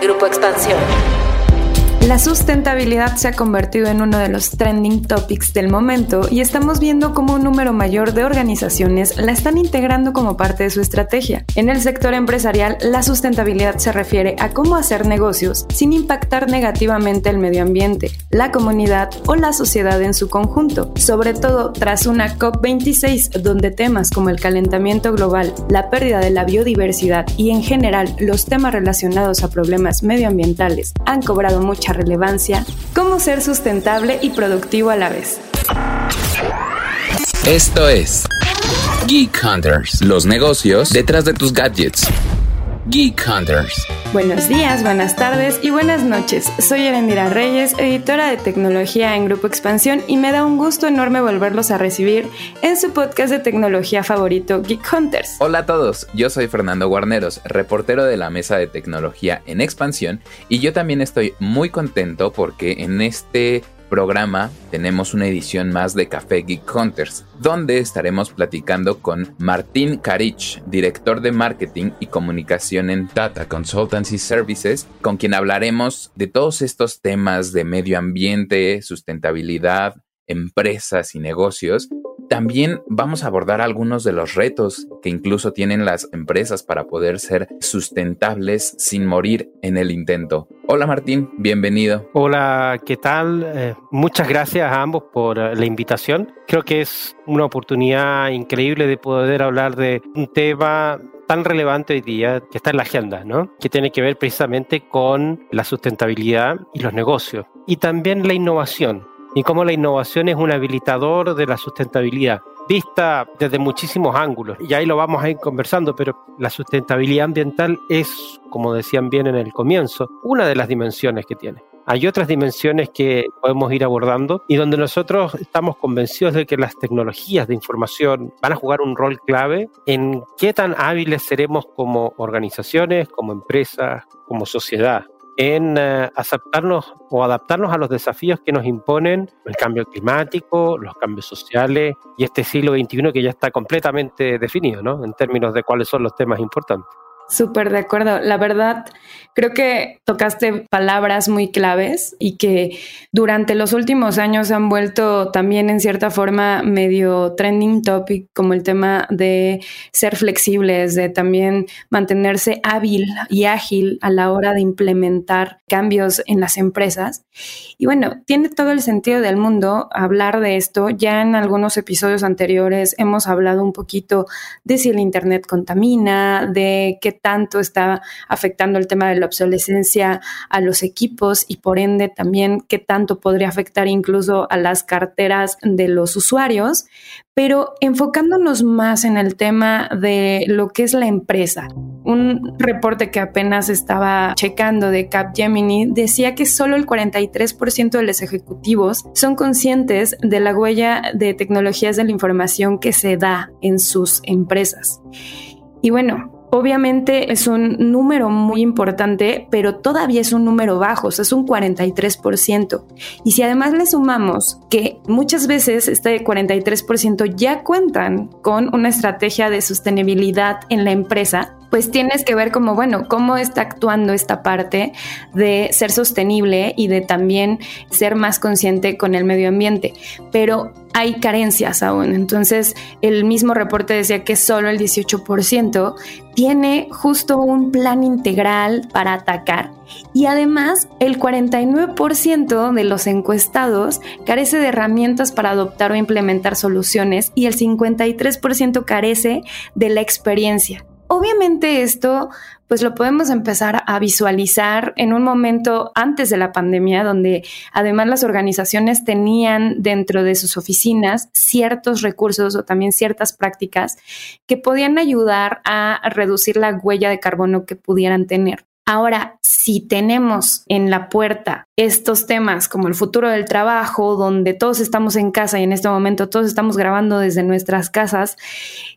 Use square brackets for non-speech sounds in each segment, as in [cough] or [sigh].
Grupo Expansión. La sustentabilidad se ha convertido en uno de los trending topics del momento y estamos viendo cómo un número mayor de organizaciones la están integrando como parte de su estrategia. En el sector empresarial, la sustentabilidad se refiere a cómo hacer negocios sin impactar negativamente el medio ambiente, la comunidad o la sociedad en su conjunto, sobre todo tras una COP26 donde temas como el calentamiento global, la pérdida de la biodiversidad y en general los temas relacionados a problemas medioambientales han cobrado mucha relevancia, cómo ser sustentable y productivo a la vez. Esto es Geek Hunters, los negocios detrás de tus gadgets. Geek Hunters. Buenos días, buenas tardes y buenas noches. Soy Erendira Reyes, editora de tecnología en Grupo Expansión y me da un gusto enorme volverlos a recibir en su podcast de tecnología favorito, Geek Hunters. Hola a todos, yo soy Fernando Guarneros, reportero de la mesa de tecnología en Expansión y yo también estoy muy contento porque en este programa tenemos una edición más de Café Geek Hunters, donde estaremos platicando con Martín Karich, director de marketing y comunicación en Tata Consultancy Services, con quien hablaremos de todos estos temas de medio ambiente, sustentabilidad, empresas y negocios también vamos a abordar algunos de los retos que incluso tienen las empresas para poder ser sustentables sin morir en el intento. Hola Martín, bienvenido. Hola, ¿qué tal? Eh, muchas gracias a ambos por eh, la invitación. Creo que es una oportunidad increíble de poder hablar de un tema tan relevante hoy día que está en la agenda, ¿no? Que tiene que ver precisamente con la sustentabilidad y los negocios y también la innovación y cómo la innovación es un habilitador de la sustentabilidad, vista desde muchísimos ángulos. Y ahí lo vamos a ir conversando, pero la sustentabilidad ambiental es, como decían bien en el comienzo, una de las dimensiones que tiene. Hay otras dimensiones que podemos ir abordando y donde nosotros estamos convencidos de que las tecnologías de información van a jugar un rol clave en qué tan hábiles seremos como organizaciones, como empresas, como sociedad en eh, aceptarnos o adaptarnos a los desafíos que nos imponen el cambio climático, los cambios sociales y este siglo XXI que ya está completamente definido, ¿no? En términos de cuáles son los temas importantes. Súper de acuerdo. La verdad, creo que tocaste palabras muy claves y que durante los últimos años han vuelto también en cierta forma medio trending topic, como el tema de ser flexibles, de también mantenerse hábil y ágil a la hora de implementar cambios en las empresas. Y bueno, tiene todo el sentido del mundo hablar de esto. Ya en algunos episodios anteriores hemos hablado un poquito de si el Internet contamina, de qué tanto está afectando el tema de la obsolescencia a los equipos y por ende también qué tanto podría afectar incluso a las carteras de los usuarios, pero enfocándonos más en el tema de lo que es la empresa. Un reporte que apenas estaba checando de Capgemini decía que solo el 43% de los ejecutivos son conscientes de la huella de tecnologías de la información que se da en sus empresas. Y bueno, Obviamente es un número muy importante, pero todavía es un número bajo, es un 43%. Y si además le sumamos que muchas veces este 43% ya cuentan con una estrategia de sostenibilidad en la empresa, pues tienes que ver como, bueno, cómo está actuando esta parte de ser sostenible y de también ser más consciente con el medio ambiente. Pero hay carencias aún. Entonces, el mismo reporte decía que solo el 18% tiene justo un plan integral para atacar. Y además, el 49% de los encuestados carece de herramientas para adoptar o implementar soluciones y el 53% carece de la experiencia. Obviamente esto pues lo podemos empezar a visualizar en un momento antes de la pandemia, donde además las organizaciones tenían dentro de sus oficinas ciertos recursos o también ciertas prácticas que podían ayudar a reducir la huella de carbono que pudieran tener. Ahora, si tenemos en la puerta estos temas como el futuro del trabajo, donde todos estamos en casa y en este momento todos estamos grabando desde nuestras casas,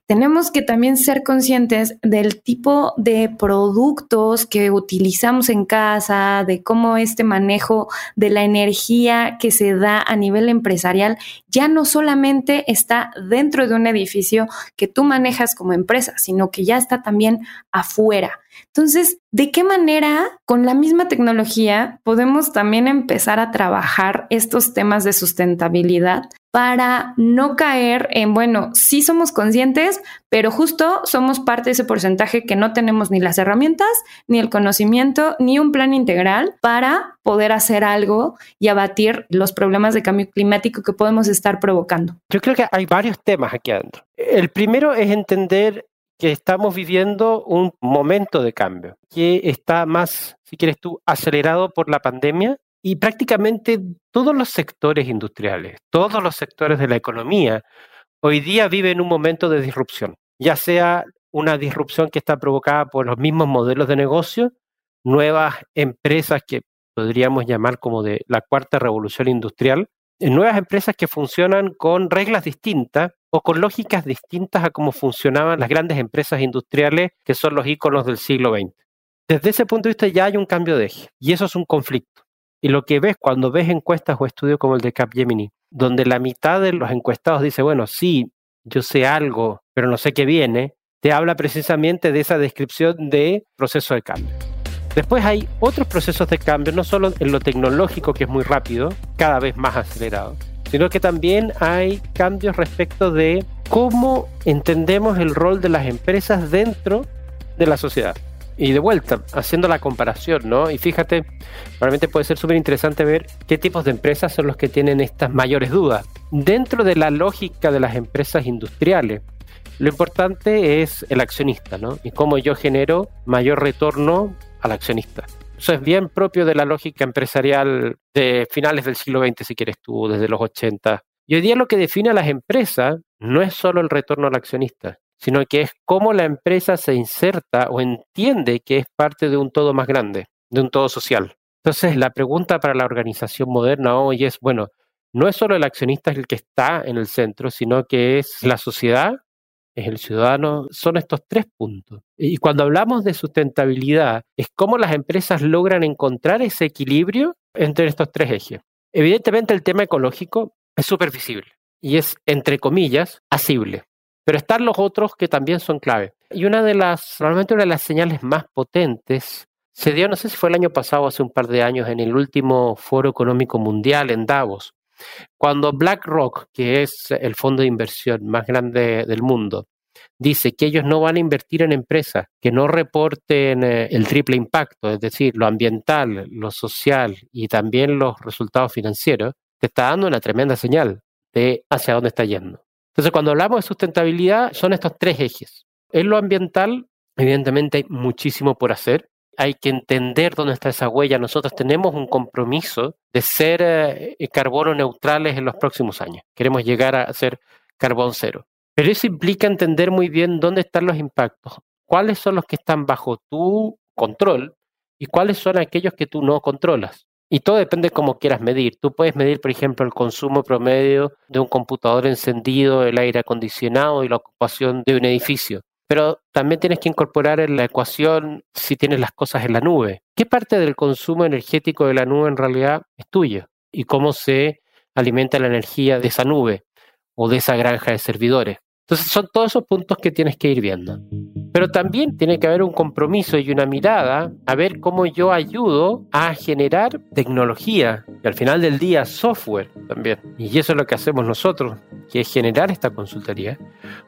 tenemos que también ser conscientes del tipo de productos que utilizamos en casa, de cómo este manejo de la energía que se da a nivel empresarial ya no solamente está dentro de un edificio que tú manejas como empresa, sino que ya está también afuera. Entonces, ¿de qué manera con la misma tecnología podemos también empezar a trabajar estos temas de sustentabilidad para no caer en, bueno, sí somos conscientes, pero justo somos parte de ese porcentaje que no tenemos ni las herramientas, ni el conocimiento, ni un plan integral para poder hacer algo y abatir los problemas de cambio climático que podemos estar provocando? Yo creo que hay varios temas aquí adentro. El primero es entender que estamos viviendo un momento de cambio, que está más, si quieres tú, acelerado por la pandemia y prácticamente todos los sectores industriales, todos los sectores de la economía, hoy día viven un momento de disrupción, ya sea una disrupción que está provocada por los mismos modelos de negocio, nuevas empresas que podríamos llamar como de la cuarta revolución industrial, nuevas empresas que funcionan con reglas distintas o con lógicas distintas a cómo funcionaban las grandes empresas industriales que son los íconos del siglo XX. Desde ese punto de vista ya hay un cambio de eje y eso es un conflicto. Y lo que ves cuando ves encuestas o estudios como el de Capgemini, donde la mitad de los encuestados dice, bueno, sí, yo sé algo, pero no sé qué viene, te habla precisamente de esa descripción de proceso de cambio. Después hay otros procesos de cambio, no solo en lo tecnológico, que es muy rápido, cada vez más acelerado, sino que también hay cambios respecto de cómo entendemos el rol de las empresas dentro de la sociedad. Y de vuelta, haciendo la comparación, ¿no? Y fíjate, probablemente puede ser súper interesante ver qué tipos de empresas son los que tienen estas mayores dudas. Dentro de la lógica de las empresas industriales, lo importante es el accionista, ¿no? Y cómo yo genero mayor retorno al accionista. Eso es bien propio de la lógica empresarial de finales del siglo XX, si quieres tú, desde los 80. Y hoy día lo que define a las empresas no es solo el retorno al accionista, sino que es cómo la empresa se inserta o entiende que es parte de un todo más grande, de un todo social. Entonces, la pregunta para la organización moderna hoy es, bueno, no es solo el accionista el que está en el centro, sino que es la sociedad es el ciudadano, son estos tres puntos. Y cuando hablamos de sustentabilidad, es cómo las empresas logran encontrar ese equilibrio entre estos tres ejes. Evidentemente el tema ecológico es súper visible y es, entre comillas, asible. Pero están los otros que también son clave. Y una de las, probablemente una de las señales más potentes se dio, no sé si fue el año pasado hace un par de años, en el último Foro Económico Mundial en Davos, cuando BlackRock, que es el fondo de inversión más grande del mundo, dice que ellos no van a invertir en empresas que no reporten eh, el triple impacto, es decir, lo ambiental, lo social y también los resultados financieros, te está dando una tremenda señal de hacia dónde está yendo. Entonces, cuando hablamos de sustentabilidad, son estos tres ejes. En lo ambiental, evidentemente hay muchísimo por hacer hay que entender dónde está esa huella. Nosotros tenemos un compromiso de ser eh, carbono neutrales en los próximos años. Queremos llegar a ser carbón cero. Pero eso implica entender muy bien dónde están los impactos, cuáles son los que están bajo tu control y cuáles son aquellos que tú no controlas. Y todo depende de cómo quieras medir. Tú puedes medir, por ejemplo, el consumo promedio de un computador encendido, el aire acondicionado y la ocupación de un edificio pero también tienes que incorporar en la ecuación si tienes las cosas en la nube. ¿Qué parte del consumo energético de la nube en realidad es tuyo? ¿Y cómo se alimenta la energía de esa nube o de esa granja de servidores? Entonces son todos esos puntos que tienes que ir viendo. Pero también tiene que haber un compromiso y una mirada a ver cómo yo ayudo a generar tecnología y al final del día software también. Y eso es lo que hacemos nosotros, que es generar esta consultoría.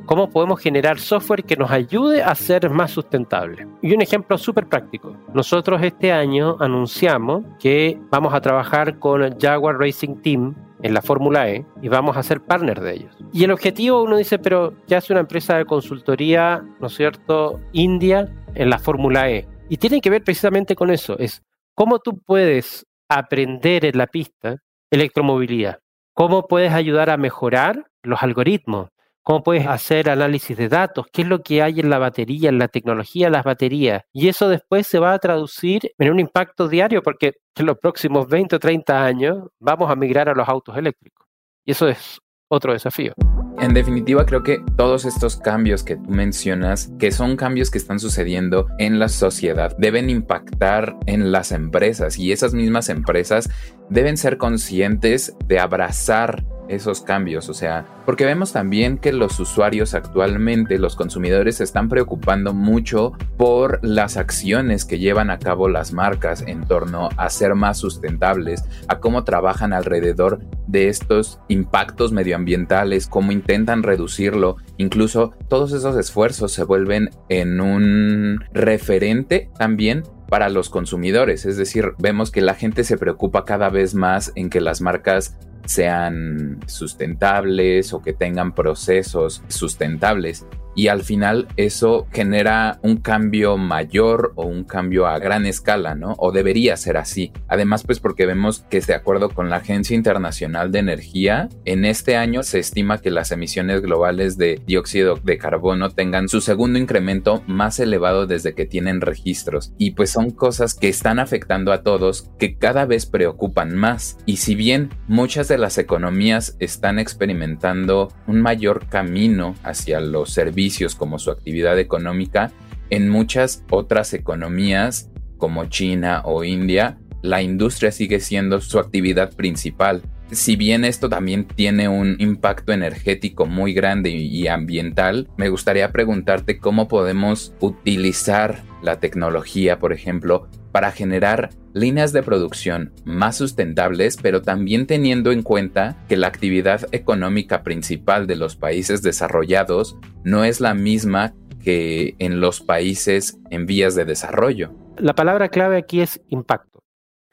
¿Cómo podemos generar software que nos ayude a ser más sustentable? Y un ejemplo súper práctico. Nosotros este año anunciamos que vamos a trabajar con Jaguar Racing Team en la Fórmula E y vamos a ser partner de ellos. Y el objetivo uno dice, pero ¿qué hace una empresa de consultoría, ¿no es cierto?, India en la Fórmula E. Y tiene que ver precisamente con eso, es cómo tú puedes aprender en la pista electromovilidad, cómo puedes ayudar a mejorar los algoritmos, cómo puedes hacer análisis de datos, qué es lo que hay en la batería, en la tecnología las baterías. Y eso después se va a traducir en un impacto diario porque en los próximos 20 o 30 años vamos a migrar a los autos eléctricos. Y eso es otro desafío. En definitiva, creo que todos estos cambios que tú mencionas, que son cambios que están sucediendo en la sociedad, deben impactar en las empresas y esas mismas empresas deben ser conscientes de abrazar esos cambios, o sea, porque vemos también que los usuarios actualmente, los consumidores, se están preocupando mucho por las acciones que llevan a cabo las marcas en torno a ser más sustentables, a cómo trabajan alrededor de estos impactos medioambientales, cómo intentan reducirlo, incluso todos esos esfuerzos se vuelven en un referente también para los consumidores. Es decir, vemos que la gente se preocupa cada vez más en que las marcas sean sustentables o que tengan procesos sustentables y al final eso genera un cambio mayor o un cambio a gran escala, ¿no? O debería ser así. Además, pues porque vemos que de acuerdo con la Agencia Internacional de Energía, en este año se estima que las emisiones globales de dióxido de carbono tengan su segundo incremento más elevado desde que tienen registros. Y pues son cosas que están afectando a todos, que cada vez preocupan más. Y si bien muchas las economías están experimentando un mayor camino hacia los servicios, como su actividad económica, en muchas otras economías como China o India, la industria sigue siendo su actividad principal. Si bien esto también tiene un impacto energético muy grande y ambiental, me gustaría preguntarte cómo podemos utilizar la tecnología, por ejemplo, para generar líneas de producción más sustentables, pero también teniendo en cuenta que la actividad económica principal de los países desarrollados no es la misma que en los países en vías de desarrollo. La palabra clave aquí es impacto.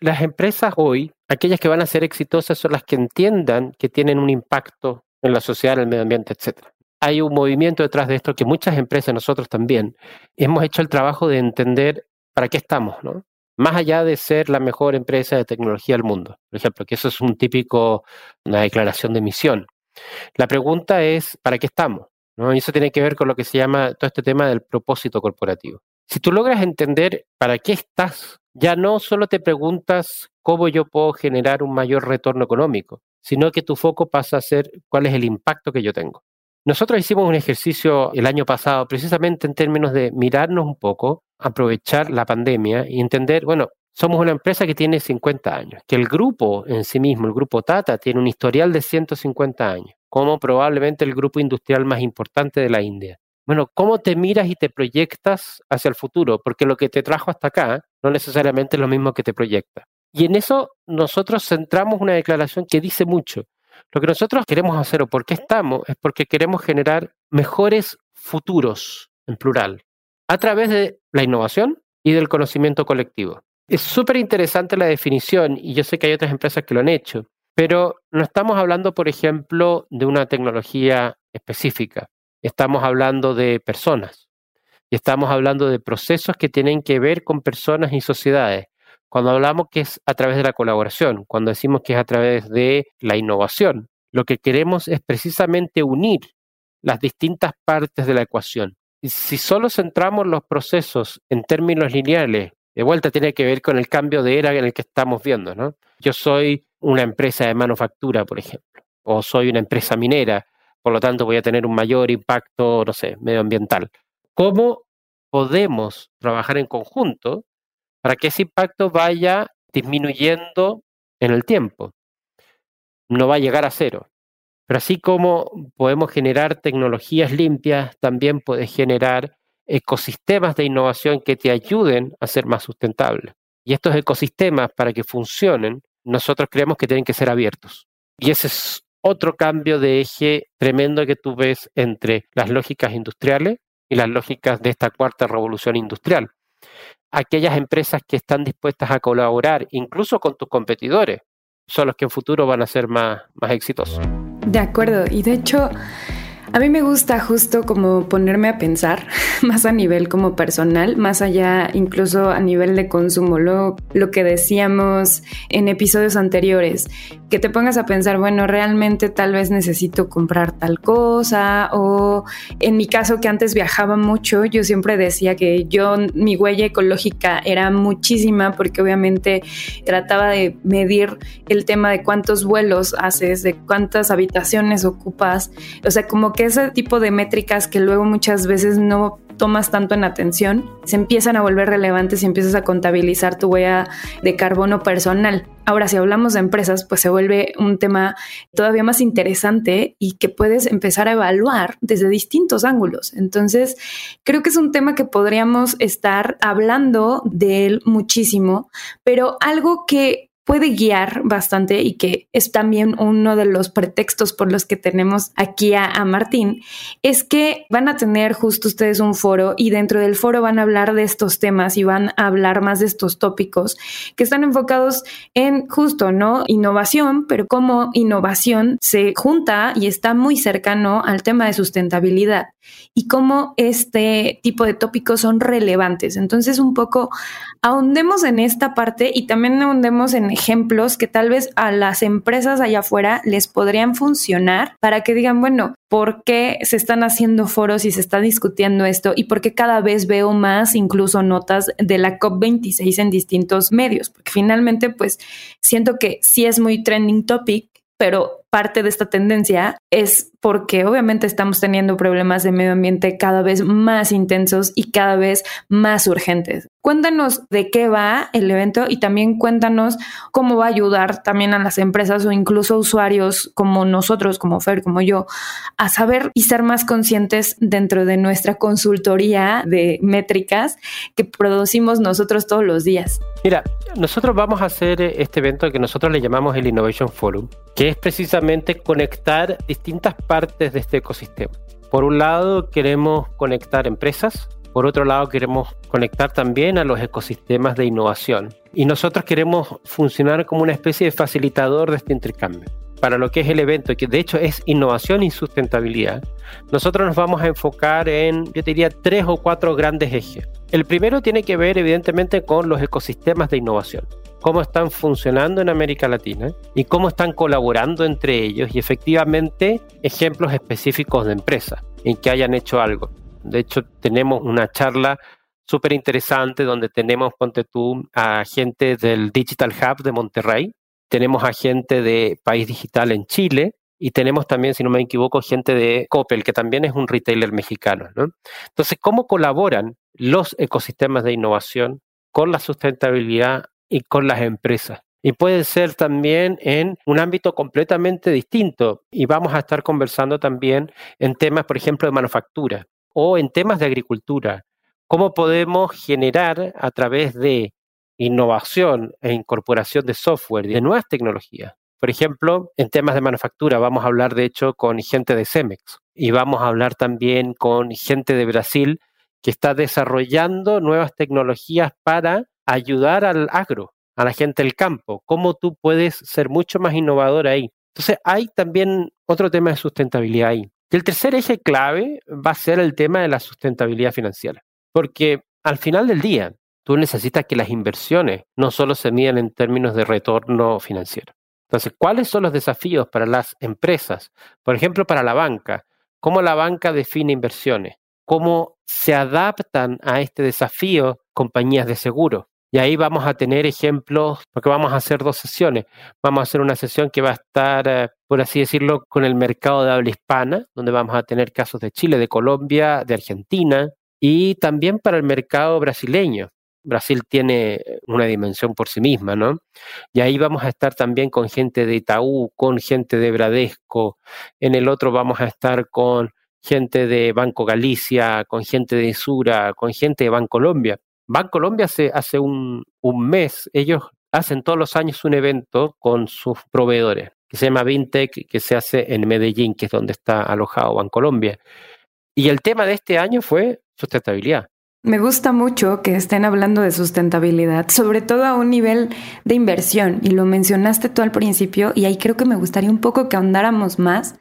Las empresas hoy, aquellas que van a ser exitosas, son las que entiendan que tienen un impacto en la sociedad, en el medio ambiente, etc. Hay un movimiento detrás de esto que muchas empresas, nosotros también, hemos hecho el trabajo de entender para qué estamos, ¿no? Más allá de ser la mejor empresa de tecnología del mundo, por ejemplo, que eso es un típico, una declaración de misión. La pregunta es, ¿para qué estamos? ¿No? Y eso tiene que ver con lo que se llama todo este tema del propósito corporativo. Si tú logras entender para qué estás, ya no solo te preguntas cómo yo puedo generar un mayor retorno económico, sino que tu foco pasa a ser cuál es el impacto que yo tengo. Nosotros hicimos un ejercicio el año pasado precisamente en términos de mirarnos un poco aprovechar la pandemia y entender, bueno, somos una empresa que tiene 50 años, que el grupo en sí mismo, el grupo Tata, tiene un historial de 150 años, como probablemente el grupo industrial más importante de la India. Bueno, ¿cómo te miras y te proyectas hacia el futuro? Porque lo que te trajo hasta acá no necesariamente es lo mismo que te proyecta. Y en eso nosotros centramos una declaración que dice mucho. Lo que nosotros queremos hacer o por qué estamos es porque queremos generar mejores futuros, en plural, a través de la innovación y del conocimiento colectivo. Es súper interesante la definición y yo sé que hay otras empresas que lo han hecho, pero no estamos hablando, por ejemplo, de una tecnología específica. Estamos hablando de personas y estamos hablando de procesos que tienen que ver con personas y sociedades. Cuando hablamos que es a través de la colaboración, cuando decimos que es a través de la innovación, lo que queremos es precisamente unir las distintas partes de la ecuación si solo centramos los procesos en términos lineales, de vuelta tiene que ver con el cambio de era en el que estamos viendo, ¿no? Yo soy una empresa de manufactura, por ejemplo, o soy una empresa minera, por lo tanto voy a tener un mayor impacto, no sé, medioambiental. ¿Cómo podemos trabajar en conjunto para que ese impacto vaya disminuyendo en el tiempo? No va a llegar a cero, pero así como podemos generar tecnologías limpias, también puedes generar ecosistemas de innovación que te ayuden a ser más sustentable. Y estos ecosistemas, para que funcionen, nosotros creemos que tienen que ser abiertos. Y ese es otro cambio de eje tremendo que tú ves entre las lógicas industriales y las lógicas de esta cuarta revolución industrial. Aquellas empresas que están dispuestas a colaborar, incluso con tus competidores, son los que en futuro van a ser más, más exitosos. De acuerdo, y de hecho a mí me gusta justo como ponerme a pensar, [laughs] más a nivel como personal, más allá incluso a nivel de consumo, lo, lo que decíamos en episodios anteriores, que te pongas a pensar, bueno, realmente tal vez necesito comprar tal cosa o en mi caso que antes viajaba mucho, yo siempre decía que yo, mi huella ecológica era muchísima porque obviamente trataba de medir el tema de cuántos vuelos haces, de cuántas habitaciones ocupas, o sea, como que ese tipo de métricas que luego muchas veces no tomas tanto en atención, se empiezan a volver relevantes y empiezas a contabilizar tu huella de carbono personal. Ahora, si hablamos de empresas, pues se vuelve un tema todavía más interesante y que puedes empezar a evaluar desde distintos ángulos. Entonces, creo que es un tema que podríamos estar hablando de él muchísimo, pero algo que puede guiar bastante y que es también uno de los pretextos por los que tenemos aquí a, Martín, es que van a tener justo ustedes un foro y dentro del foro van a hablar de estos temas y van a hablar más de estos tópicos que están enfocados en justo, ¿no? Innovación, pero cómo innovación se junta y está muy cercano al tema de sustentabilidad y cómo este tipo de tópicos son relevantes. Entonces, un poco ahondemos en esta parte y también ahondemos en ejemplos que tal vez a las empresas allá afuera les podrían funcionar para que digan, bueno, ¿por qué se están haciendo foros y se está discutiendo esto? ¿Y por qué cada vez veo más incluso notas de la COP26 en distintos medios? Porque finalmente, pues siento que sí es muy trending topic, pero parte de esta tendencia es porque obviamente estamos teniendo problemas de medio ambiente cada vez más intensos y cada vez más urgentes. Cuéntanos de qué va el evento y también cuéntanos cómo va a ayudar también a las empresas o incluso usuarios como nosotros, como Fer, como yo, a saber y ser más conscientes dentro de nuestra consultoría de métricas que producimos nosotros todos los días. Mira, nosotros vamos a hacer este evento que nosotros le llamamos el Innovation Forum, que es precisamente conectar distintas partes de este ecosistema. Por un lado, queremos conectar empresas, por otro lado, queremos conectar también a los ecosistemas de innovación. Y nosotros queremos funcionar como una especie de facilitador de este intercambio. Para lo que es el evento, que de hecho es innovación y sustentabilidad, nosotros nos vamos a enfocar en, yo diría, tres o cuatro grandes ejes. El primero tiene que ver evidentemente con los ecosistemas de innovación cómo están funcionando en América Latina y cómo están colaborando entre ellos y efectivamente ejemplos específicos de empresas en que hayan hecho algo. De hecho, tenemos una charla súper interesante donde tenemos, ponte tú, a gente del Digital Hub de Monterrey, tenemos a gente de País Digital en Chile y tenemos también, si no me equivoco, gente de Coppel, que también es un retailer mexicano. Entonces, ¿cómo colaboran los ecosistemas de innovación con la sustentabilidad y con las empresas. Y puede ser también en un ámbito completamente distinto. Y vamos a estar conversando también en temas, por ejemplo, de manufactura o en temas de agricultura. ¿Cómo podemos generar a través de innovación e incorporación de software, de nuevas tecnologías? Por ejemplo, en temas de manufactura vamos a hablar de hecho con gente de Cemex y vamos a hablar también con gente de Brasil que está desarrollando nuevas tecnologías para ayudar al agro, a la gente del campo, cómo tú puedes ser mucho más innovador ahí. Entonces hay también otro tema de sustentabilidad ahí. Y el tercer eje clave va a ser el tema de la sustentabilidad financiera, porque al final del día tú necesitas que las inversiones no solo se midan en términos de retorno financiero. Entonces, ¿cuáles son los desafíos para las empresas? Por ejemplo, para la banca. ¿Cómo la banca define inversiones? ¿Cómo se adaptan a este desafío compañías de seguro? Y ahí vamos a tener ejemplos, porque vamos a hacer dos sesiones. Vamos a hacer una sesión que va a estar, eh, por así decirlo, con el mercado de habla hispana, donde vamos a tener casos de Chile, de Colombia, de Argentina, y también para el mercado brasileño. Brasil tiene una dimensión por sí misma, ¿no? Y ahí vamos a estar también con gente de Itaú, con gente de Bradesco. En el otro vamos a estar con gente de Banco Galicia, con gente de Sura, con gente de Bancolombia. Bancolombia hace, hace un, un mes, ellos hacen todos los años un evento con sus proveedores, que se llama Vintech, que se hace en Medellín, que es donde está alojado Bancolombia. Y el tema de este año fue sustentabilidad. Me gusta mucho que estén hablando de sustentabilidad, sobre todo a un nivel de inversión, y lo mencionaste tú al principio, y ahí creo que me gustaría un poco que ahondáramos más,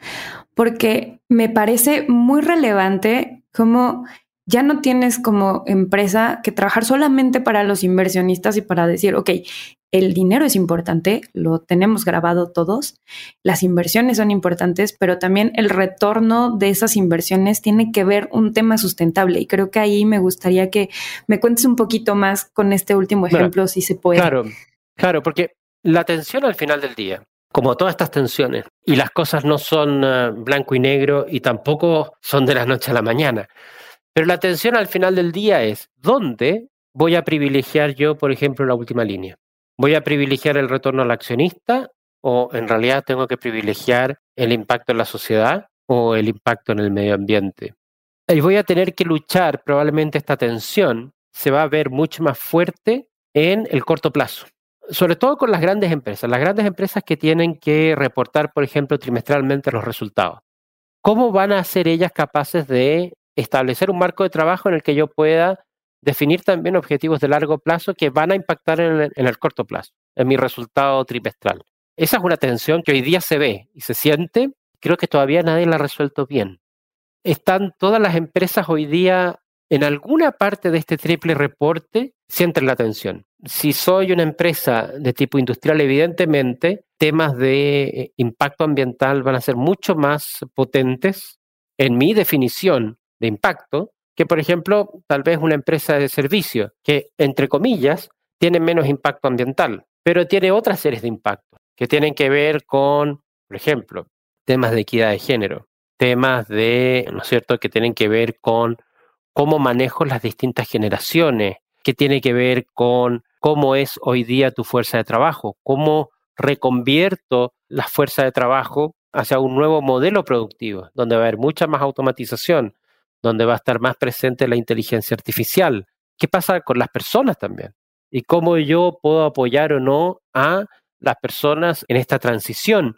porque me parece muy relevante cómo ya no tienes como empresa que trabajar solamente para los inversionistas y para decir, ok, el dinero es importante, lo tenemos grabado todos, las inversiones son importantes, pero también el retorno de esas inversiones tiene que ver un tema sustentable. Y creo que ahí me gustaría que me cuentes un poquito más con este último ejemplo, si se puede. Claro, claro, porque la atención al final del día como todas estas tensiones. Y las cosas no son eh, blanco y negro y tampoco son de la noche a la mañana. Pero la tensión al final del día es, ¿dónde voy a privilegiar yo, por ejemplo, la última línea? ¿Voy a privilegiar el retorno al accionista o en realidad tengo que privilegiar el impacto en la sociedad o el impacto en el medio ambiente? Y voy a tener que luchar, probablemente esta tensión se va a ver mucho más fuerte en el corto plazo sobre todo con las grandes empresas, las grandes empresas que tienen que reportar, por ejemplo, trimestralmente los resultados. ¿Cómo van a ser ellas capaces de establecer un marco de trabajo en el que yo pueda definir también objetivos de largo plazo que van a impactar en el, corto plazo, en mi resultado trimestral? Esa es una tensión que hoy día se ve y se siente. Creo que todavía nadie la ha resuelto bien. Están todas las empresas hoy día en alguna parte de este triple reporte sienten la tensión. Si soy una empresa de tipo industrial, evidentemente, temas de eh, impacto ambiental van a ser mucho más potentes en mi definición de impacto que, por ejemplo, tal vez una empresa de servicio que, entre comillas, tiene menos impacto ambiental, pero tiene otras series de impactos que tienen que ver con, por ejemplo, temas de equidad de género, temas de, ¿no es cierto?, que tienen que ver con cómo manejo las distintas generaciones, que tiene que ver con cómo es hoy día tu fuerza de trabajo, cómo reconvierto la fuerza de trabajo hacia un nuevo modelo productivo, donde va a haber mucha más automatización, donde va a estar más presente la inteligencia artificial. ¿Qué pasa con las personas también? Y cómo yo puedo apoyar o no a las personas en esta transición.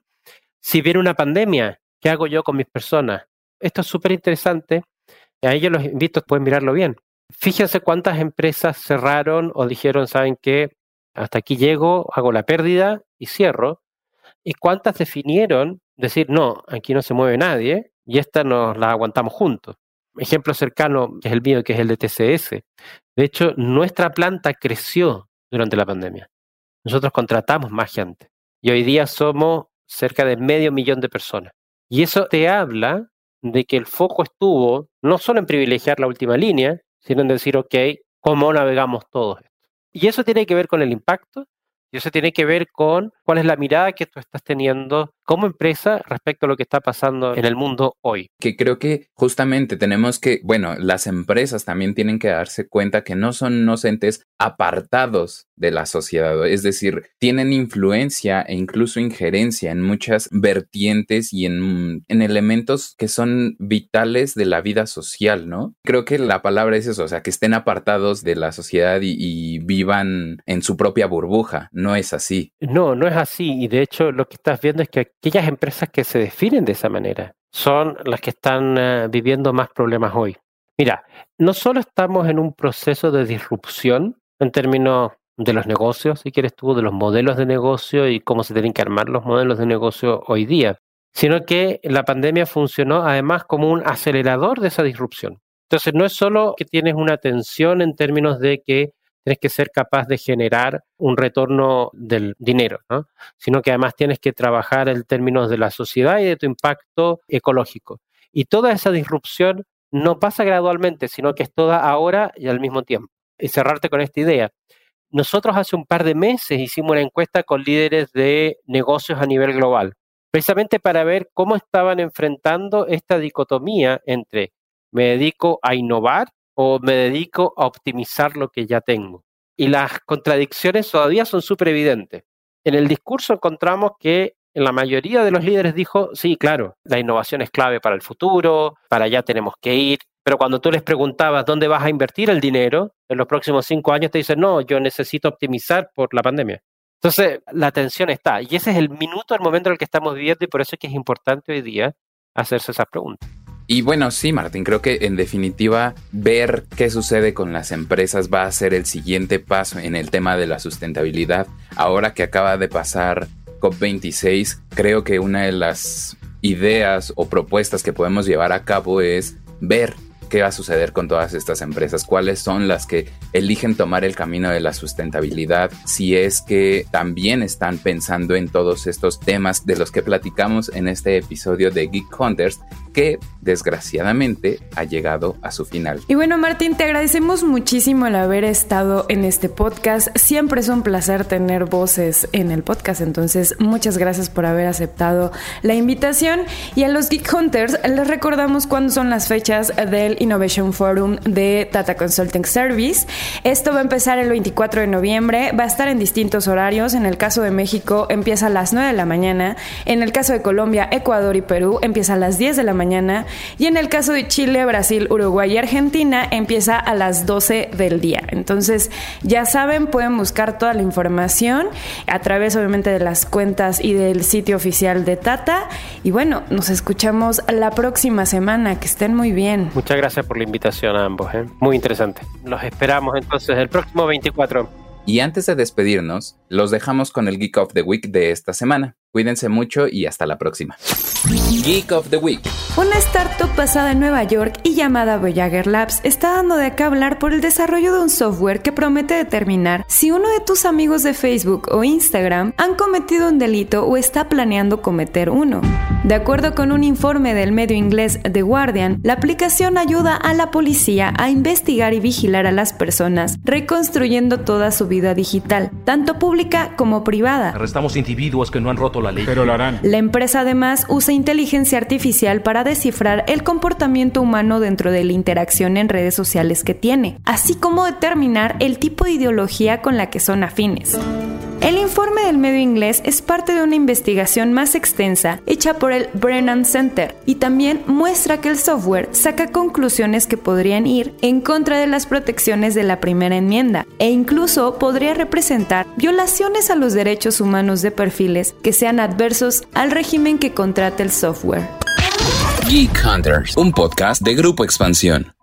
Si viene una pandemia, ¿qué hago yo con mis personas? Esto es súper interesante a ellos los invito, pueden mirarlo bien. Fíjense cuántas empresas cerraron o dijeron, ¿saben qué? Hasta aquí llego, hago la pérdida y cierro. Y cuántas definieron decir, no, aquí no se mueve nadie y esta nos la aguantamos juntos. Ejemplo cercano es el mío, que es el de TCS. De hecho, nuestra planta creció durante la pandemia. Nosotros contratamos más gente y hoy día somos cerca de medio millón de personas. Y eso te habla de que el foco estuvo no solo en privilegiar la última línea, sino en decir, ok, ¿cómo navegamos todo esto? Y eso tiene que ver con el impacto, y eso tiene que ver con cuál es la mirada que tú estás teniendo como empresa respecto a lo que está pasando en el mundo hoy. Que creo que justamente tenemos que, bueno, las empresas también tienen que darse cuenta que no son inocentes apartados de la sociedad, es decir, tienen influencia e incluso injerencia en muchas vertientes y en, en elementos que son vitales de la vida social, ¿no? Creo que la palabra es eso, o sea, que estén apartados de la sociedad y, y vivan en su propia burbuja, no es así. No, no es así, y de hecho lo que estás viendo es que aquellas empresas que se definen de esa manera son las que están eh, viviendo más problemas hoy. Mira, no solo estamos en un proceso de disrupción en términos de los negocios, si quieres tú, de los modelos de negocio y cómo se tienen que armar los modelos de negocio hoy día, sino que la pandemia funcionó además como un acelerador de esa disrupción. Entonces, no es solo que tienes una tensión en términos de que tienes que ser capaz de generar un retorno del dinero, ¿no? sino que además tienes que trabajar en términos de la sociedad y de tu impacto ecológico. Y toda esa disrupción no pasa gradualmente, sino que es toda ahora y al mismo tiempo. Y cerrarte con esta idea. Nosotros hace un par de meses hicimos una encuesta con líderes de negocios a nivel global, precisamente para ver cómo estaban enfrentando esta dicotomía entre me dedico a innovar o me dedico a optimizar lo que ya tengo. Y las contradicciones todavía son súper evidentes. En el discurso encontramos que la mayoría de los líderes dijo, sí, claro, la innovación es clave para el futuro, para allá tenemos que ir, pero cuando tú les preguntabas dónde vas a invertir el dinero en los próximos cinco años, te dicen, no, yo necesito optimizar por la pandemia. Entonces, la tensión está. Y ese es el minuto, el momento en el que estamos viviendo y por eso es que es importante hoy día hacerse esas preguntas. Y bueno, sí, Martín, creo que en definitiva ver qué sucede con las empresas va a ser el siguiente paso en el tema de la sustentabilidad. Ahora que acaba de pasar COP26, creo que una de las ideas o propuestas que podemos llevar a cabo es ver qué va a suceder con todas estas empresas, cuáles son las que eligen tomar el camino de la sustentabilidad, si es que también están pensando en todos estos temas de los que platicamos en este episodio de Geek Hunters que desgraciadamente ha llegado a su final. Y bueno, Martín, te agradecemos muchísimo el haber estado en este podcast. Siempre es un placer tener voces en el podcast, entonces muchas gracias por haber aceptado la invitación. Y a los Geek Hunters les recordamos cuándo son las fechas del Innovation Forum de Tata Consulting Service. Esto va a empezar el 24 de noviembre, va a estar en distintos horarios. En el caso de México empieza a las 9 de la mañana, en el caso de Colombia, Ecuador y Perú empieza a las 10 de la mañana y en el caso de Chile, Brasil, Uruguay y Argentina empieza a las 12 del día. Entonces, ya saben, pueden buscar toda la información a través obviamente de las cuentas y del sitio oficial de Tata. Y bueno, nos escuchamos la próxima semana. Que estén muy bien. Muchas gracias por la invitación a ambos. ¿eh? Muy interesante. Los esperamos entonces el próximo 24. Y antes de despedirnos, los dejamos con el Geek of the Week de esta semana. Cuídense mucho y hasta la próxima. Geek of the Week. Una startup basada en Nueva York y llamada Voyager Labs está dando de qué hablar por el desarrollo de un software que promete determinar si uno de tus amigos de Facebook o Instagram han cometido un delito o está planeando cometer uno. De acuerdo con un informe del medio inglés The Guardian, la aplicación ayuda a la policía a investigar y vigilar a las personas, reconstruyendo toda su vida digital, tanto pública como privada. Arrestamos individuos que no han roto la ley. Pero lo harán. La empresa además usa inteligencia artificial para descifrar el comportamiento humano dentro de la interacción en redes sociales que tiene, así como determinar el tipo de ideología con la que son afines. El informe del medio inglés es parte de una investigación más extensa hecha por el Brennan Center y también muestra que el software saca conclusiones que podrían ir en contra de las protecciones de la primera enmienda e incluso podría representar violaciones a los derechos humanos de perfiles que sean adversos al régimen que contrata el software. Geek Hunters, un podcast de Grupo Expansión.